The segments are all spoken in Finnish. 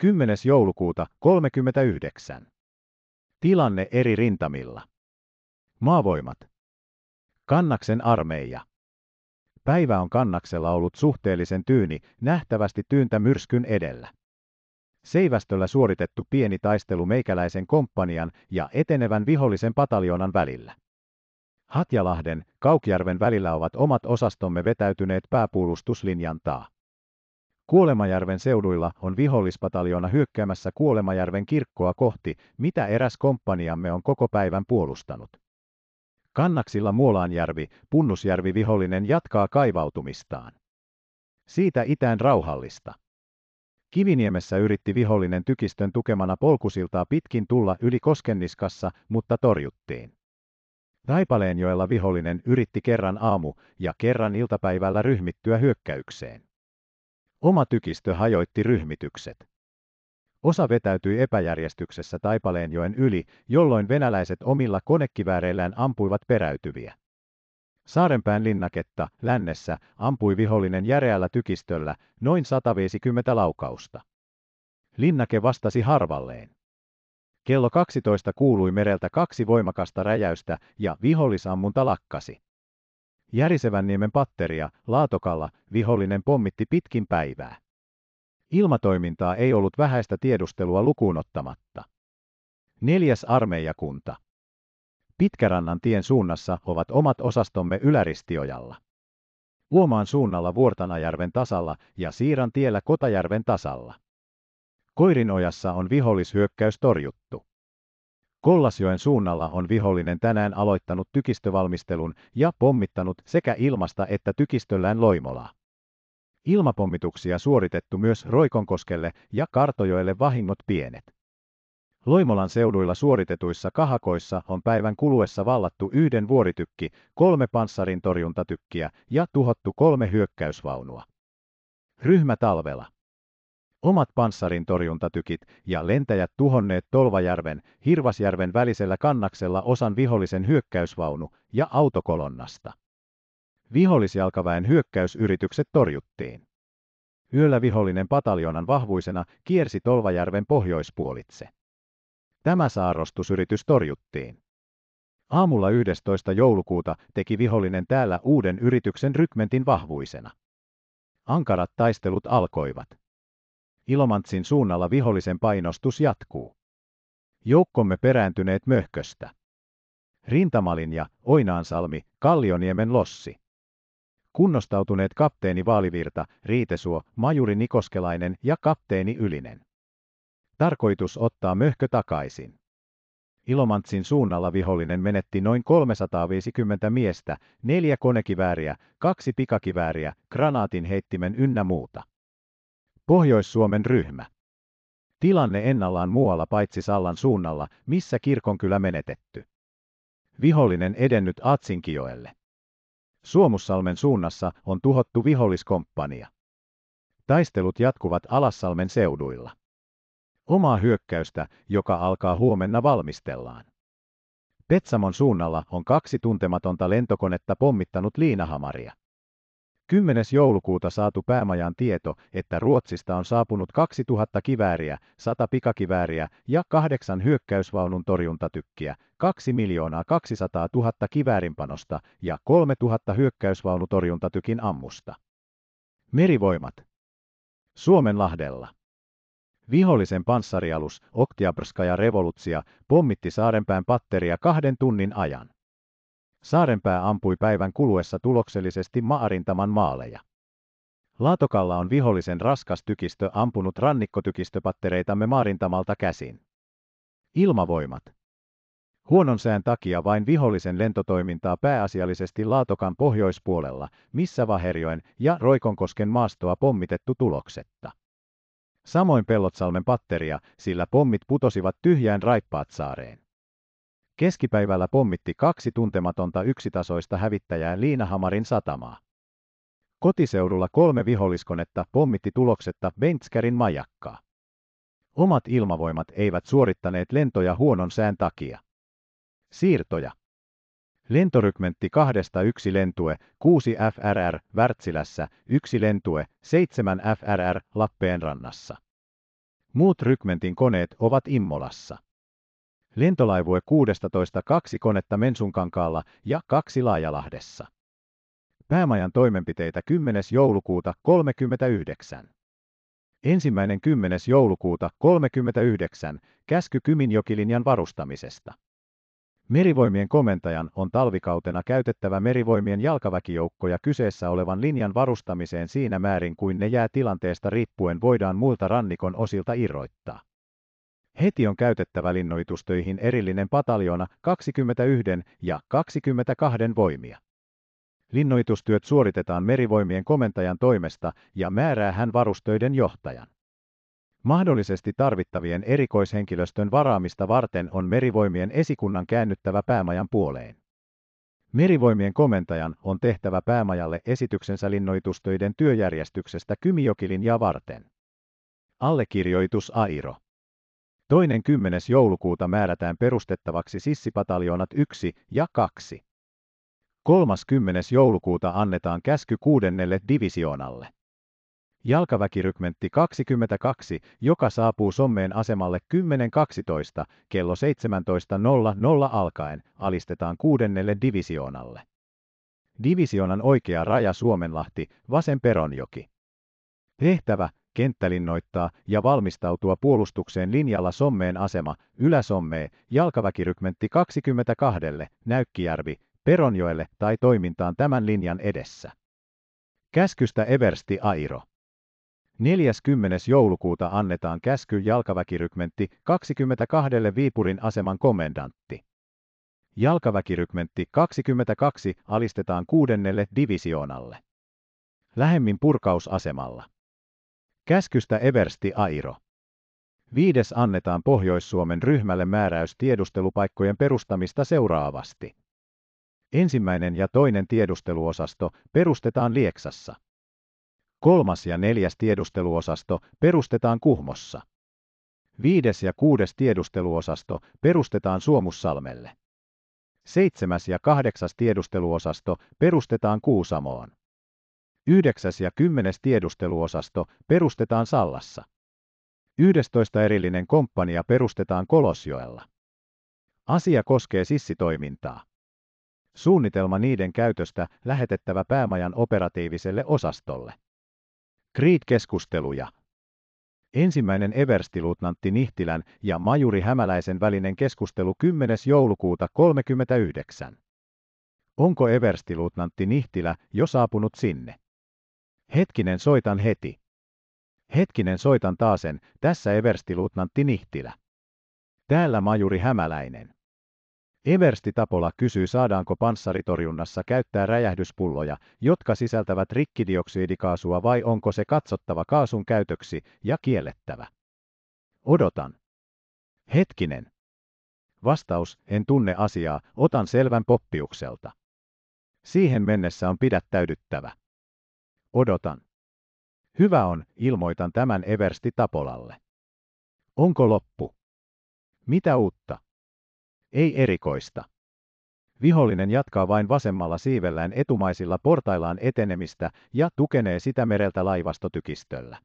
10. joulukuuta 39. Tilanne eri rintamilla. Maavoimat. Kannaksen armeija. Päivä on kannaksella ollut suhteellisen tyyni, nähtävästi tyyntä myrskyn edellä. Seivästöllä suoritettu pieni taistelu meikäläisen komppanian ja etenevän vihollisen pataljoonan välillä. Hatjalahden, Kaukjärven välillä ovat omat osastomme vetäytyneet pääpuolustuslinjan taa. Kuolemajärven seuduilla on vihollispataljoona hyökkäämässä Kuolemajärven kirkkoa kohti, mitä eräs komppaniamme on koko päivän puolustanut. Kannaksilla Muolaanjärvi, Punnusjärvi vihollinen jatkaa kaivautumistaan. Siitä itään rauhallista. Kiviniemessä yritti vihollinen tykistön tukemana polkusiltaa pitkin tulla yli Koskenniskassa, mutta torjuttiin. Taipaleenjoella vihollinen yritti kerran aamu- ja kerran iltapäivällä ryhmittyä hyökkäykseen. Oma tykistö hajoitti ryhmitykset. Osa vetäytyi epäjärjestyksessä Taipaleenjoen yli, jolloin venäläiset omilla konekivääreillään ampuivat peräytyviä. Saarenpään linnaketta, lännessä, ampui vihollinen järeällä tykistöllä, noin 150 laukausta. Linnake vastasi harvalleen. Kello 12 kuului mereltä kaksi voimakasta räjäystä ja vihollisammunta lakkasi. Järisevän niemen patteria, Laatokalla, vihollinen pommitti pitkin päivää. Ilmatoimintaa ei ollut vähäistä tiedustelua lukuun ottamatta. Neljäs armeijakunta. Pitkärannan tien suunnassa ovat omat osastomme Yläristiojalla. Uomaan suunnalla Vuortanajärven tasalla ja Siiran tiellä Kotajärven tasalla. Koirinojassa on vihollishyökkäys torjuttu. Kollasjoen suunnalla on vihollinen tänään aloittanut tykistövalmistelun ja pommittanut sekä ilmasta että tykistöllään loimolaa. Ilmapommituksia suoritettu myös Roikonkoskelle ja Kartojoelle vahingot pienet. Loimolan seuduilla suoritetuissa kahakoissa on päivän kuluessa vallattu yhden vuoritykki, kolme panssarin torjuntatykkiä ja tuhottu kolme hyökkäysvaunua. Ryhmä talvella. Omat panssarin torjuntatykit ja lentäjät tuhonneet Tolvajärven, Hirvasjärven välisellä kannaksella osan vihollisen hyökkäysvaunu ja autokolonnasta. Vihollisjalkaväen hyökkäysyritykset torjuttiin. Yöllä vihollinen pataljonan vahvuisena kiersi Tolvajärven pohjoispuolitse. Tämä saarrostusyritys torjuttiin. Aamulla 11. joulukuuta teki vihollinen täällä uuden yrityksen rykmentin vahvuisena. Ankarat taistelut alkoivat. Ilomantsin suunnalla vihollisen painostus jatkuu. Joukkomme perääntyneet möhköstä. Rintamalinja, Oinaansalmi, Kallioniemen lossi. Kunnostautuneet kapteeni Vaalivirta, Riitesuo, majuri Nikoskelainen ja kapteeni Ylinen. Tarkoitus ottaa möhkö takaisin. Ilomantsin suunnalla vihollinen menetti noin 350 miestä, neljä konekivääriä, kaksi pikakivääriä, granaatin heittimen ynnä muuta. Pohjois-Suomen ryhmä. Tilanne ennallaan muualla paitsi Sallan suunnalla, missä kirkonkylä menetetty. Vihollinen edennyt Atsinkijoelle. Suomussalmen suunnassa on tuhottu viholliskomppania. Taistelut jatkuvat Alassalmen seuduilla. Omaa hyökkäystä, joka alkaa huomenna valmistellaan. Petsamon suunnalla on kaksi tuntematonta lentokonetta pommittanut liinahamaria. 10. joulukuuta saatu päämajan tieto, että Ruotsista on saapunut 2000 kivääriä, 100 pikakivääriä ja kahdeksan hyökkäysvaunun torjuntatykkiä, 2 miljoonaa 200 000 kiväärinpanosta ja 3000 hyökkäysvaunutorjuntatykin ammusta. Merivoimat. Suomenlahdella. Vihollisen panssarialus Oktiabrskaja Revolutsia pommitti Saarenpään patteria kahden tunnin ajan. Saarenpää ampui päivän kuluessa tuloksellisesti maarintaman maaleja. Laatokalla on vihollisen raskas tykistö ampunut rannikkotykistöpattereitamme maarintamalta käsin. Ilmavoimat. Huonon sään takia vain vihollisen lentotoimintaa pääasiallisesti Laatokan pohjoispuolella, missä Vaherjoen ja Roikonkosken maastoa pommitettu tuloksetta. Samoin Pellotsalmen patteria, sillä pommit putosivat tyhjään Raippaat saareen. Keskipäivällä pommitti kaksi tuntematonta yksitasoista hävittäjää Liinahamarin satamaa. Kotiseudulla kolme viholliskonetta pommitti tuloksetta Bentskärin majakkaa. Omat ilmavoimat eivät suorittaneet lentoja huonon sään takia. Siirtoja. Lentorykmentti kahdesta yksi lentue, 6 FRR Wärtsilässä, yksi lentue, 7 FRR Lappeenrannassa. Muut rykmentin koneet ovat Immolassa. Lentolaivue 16 kaksi konetta Mensunkankaalla ja kaksi Laajalahdessa. Päämajan toimenpiteitä 10. joulukuuta 39. Ensimmäinen 10. joulukuuta 39. Käsky Kyminjokilinjan varustamisesta. Merivoimien komentajan on talvikautena käytettävä merivoimien jalkaväkijoukkoja kyseessä olevan linjan varustamiseen siinä määrin kuin ne jää tilanteesta riippuen voidaan muilta rannikon osilta irroittaa. Heti on käytettävä linnoitustöihin erillinen pataljona 21 ja 22 voimia. Linnoitustyöt suoritetaan merivoimien komentajan toimesta ja määrää hän varustöiden johtajan. Mahdollisesti tarvittavien erikoishenkilöstön varaamista varten on merivoimien esikunnan käännyttävä päämajan puoleen. Merivoimien komentajan on tehtävä päämajalle esityksensä linnoitustöiden työjärjestyksestä Kymijokilinjaa varten. Allekirjoitus Airo. Toinen 10. joulukuuta määrätään perustettavaksi sissipataljoonat 1 ja 2. 30. joulukuuta annetaan käsky kuudennelle divisioonalle. Jalkaväkirykmentti 22, joka saapuu Sommeen asemalle 10.12 kello 17.00 alkaen, alistetaan kuudennelle divisioonalle. Divisioonan oikea raja Suomenlahti, vasen Peronjoki. Tehtävä, kenttälinnoittaa ja valmistautua puolustukseen linjalla Sommeen asema, Ylä-Sommee, jalkaväkirykmentti 22, Näykkijärvi, Peronjoelle tai toimintaan tämän linjan edessä. Käskystä Eversti Airo. 40. joulukuuta annetaan käsky jalkaväkirykmentti 22 Viipurin aseman komendantti. Jalkaväkirykmentti 22 alistetaan kuudennelle divisioonalle. Lähemmin purkausasemalla. Käskystä Eversti Airo. Viides annetaan Pohjois-Suomen ryhmälle määräys tiedustelupaikkojen perustamista seuraavasti. Ensimmäinen ja toinen tiedusteluosasto perustetaan Lieksassa. Kolmas ja neljäs tiedusteluosasto perustetaan Kuhmossa. Viides ja kuudes tiedusteluosasto perustetaan Suomussalmelle. Seitsemäs ja kahdeksas tiedusteluosasto perustetaan Kuusamoon. Yhdeksäs ja kymmenes tiedusteluosasto perustetaan Sallassa. Yhdestoista erillinen komppania perustetaan Kolosjoella. Asia koskee sissitoimintaa. Suunnitelma niiden käytöstä lähetettävä päämajan operatiiviselle osastolle. Creed-keskusteluja. Ensimmäinen everstiluutnantti Nihtilän ja majuri Hämäläisen välinen keskustelu 10. joulukuuta 39. Onko everstiluutnantti Nihtilä jo saapunut sinne? Hetkinen soitan heti. Hetkinen soitan taasen, tässä everstiluutnantti Nihtilä. Täällä majuri Hämäläinen. Eversti Tapola kysyy saadaanko panssaritorjunnassa käyttää räjähdyspulloja, jotka sisältävät rikkidioksidikaasua vai onko se katsottava kaasun käytöksi ja kiellettävä. Odotan. Hetkinen. Vastaus, en tunne asiaa, otan selvän poppiukselta. Siihen mennessä on pidättäydyttävä. Odotan. Hyvä on, ilmoitan tämän Eversti Tapolalle. Onko loppu? Mitä uutta? Ei erikoista. Vihollinen jatkaa vain vasemmalla siivellään etumaisilla portaillaan etenemistä ja tukenee sitä mereltä laivastotykistöllä.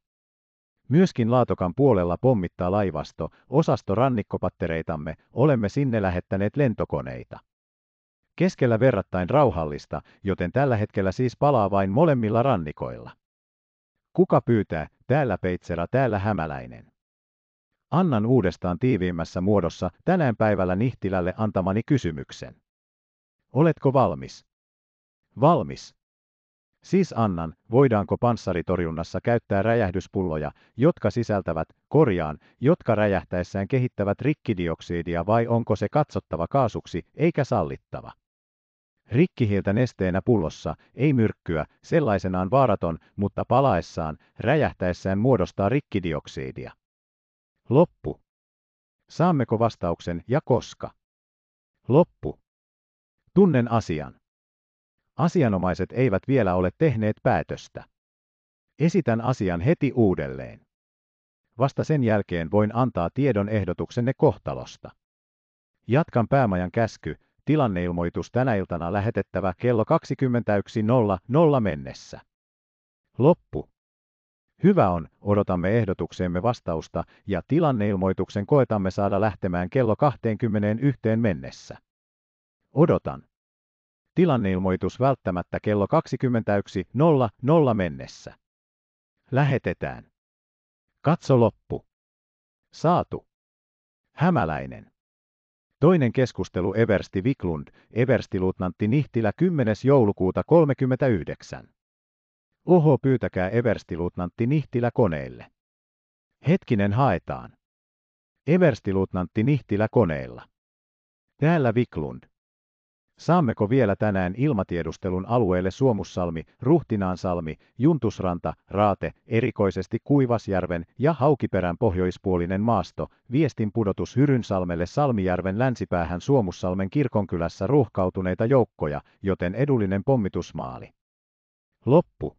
Myöskin Laatokan puolella pommittaa laivasto, osasto rannikkopattereitamme, olemme sinne lähettäneet lentokoneita. Keskellä verrattain rauhallista, joten tällä hetkellä siis palaa vain molemmilla rannikoilla. Kuka pyytää, täällä Peitsera, täällä Hämäläinen. Annan uudestaan tiiviimmässä muodossa tänään päivällä Nihtilälle antamani kysymyksen. Oletko valmis? Valmis. Siis annan, voidaanko panssaritorjunnassa käyttää räjähdyspulloja, jotka sisältävät, korjaan, jotka räjähtäessään kehittävät rikkidioksidia vai onko se katsottava kaasuksi eikä sallittava? Rikkihiiltä nesteenä pullossa, ei myrkkyä, sellaisenaan vaaraton, mutta palaessaan, räjähtäessään muodostaa rikkidioksidia. Loppu. Saammeko vastauksen ja koska? Loppu. Tunnen asian. Asianomaiset eivät vielä ole tehneet päätöstä. Esitän asian heti uudelleen. Vasta sen jälkeen voin antaa tiedon ehdotuksenne kohtalosta. Jatkan päämajan käsky, tilanneilmoitus tänä iltana lähetettävä kello 21.00 mennessä. Loppu. Hyvä on, odotamme ehdotukseemme vastausta ja tilanneilmoituksen koetamme saada lähtemään kello 21 mennessä. Odotan. Tilanneilmoitus välttämättä kello 21.00 mennessä. Lähetetään. Katso loppu. Saatu. Hämäläinen. Toinen keskustelu Eversti Viklund, Everstiluutnantti Nihtilä 10. joulukuuta 39. Oho pyytäkää Everstiluutnantti Nihtilä koneelle. Hetkinen haetaan. Everstiluutnantti Nihtilä koneella. Täällä Viklund. Saammeko vielä tänään ilmatiedustelun alueelle Suomussalmi, Ruhtinaansalmi, Juntusranta, Raate, erikoisesti Kuivasjärven ja Haukiperän pohjoispuolinen maasto, viestin pudotus Hyrynsalmelle Salmijärven länsipäähän Suomussalmen kirkonkylässä ruuhkautuneita joukkoja, joten edullinen pommitusmaali. Loppu.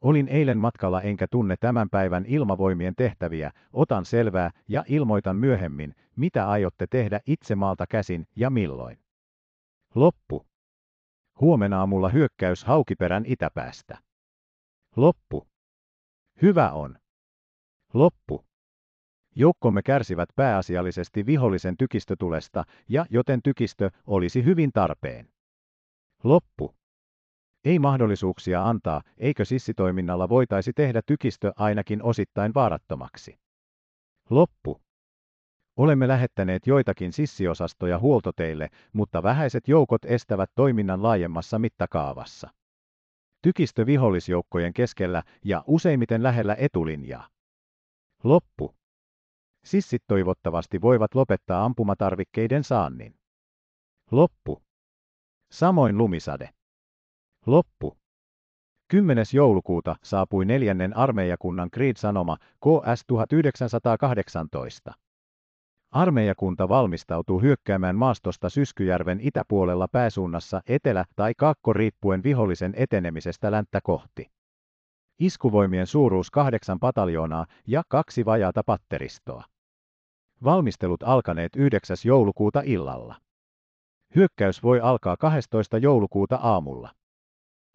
Olin eilen matkalla enkä tunne tämän päivän ilmavoimien tehtäviä, otan selvää ja ilmoitan myöhemmin, mitä aiotte tehdä itse maalta käsin ja milloin. Loppu. Huomenna aamulla hyökkäys Haukiperän itäpäästä. Loppu. Hyvä on. Loppu. Joukkomme kärsivät pääasiallisesti vihollisen tykistötulesta ja joten tykistö olisi hyvin tarpeen. Loppu. Ei mahdollisuuksia antaa, eikö sissitoiminnalla voitaisi tehdä tykistö ainakin osittain vaarattomaksi. Loppu. Olemme lähettäneet joitakin sissiosastoja huoltoteille, mutta vähäiset joukot estävät toiminnan laajemmassa mittakaavassa. Tykistö vihollisjoukkojen keskellä ja useimmiten lähellä etulinjaa. Loppu. Sissit toivottavasti voivat lopettaa ampumatarvikkeiden saannin. Loppu. Samoin lumisade. Loppu. 10. joulukuuta saapui neljännen armeijakunnan Creed-sanoma KS 1918. Armeijakunta valmistautuu hyökkäämään maastosta Syskyjärven itäpuolella pääsuunnassa etelä- tai kaakko riippuen vihollisen etenemisestä länttä kohti. Iskuvoimien suuruus kahdeksan pataljoonaa ja kaksi vajaata patteristoa. Valmistelut alkaneet 9. joulukuuta illalla. Hyökkäys voi alkaa 12. joulukuuta aamulla.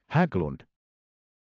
Häglund.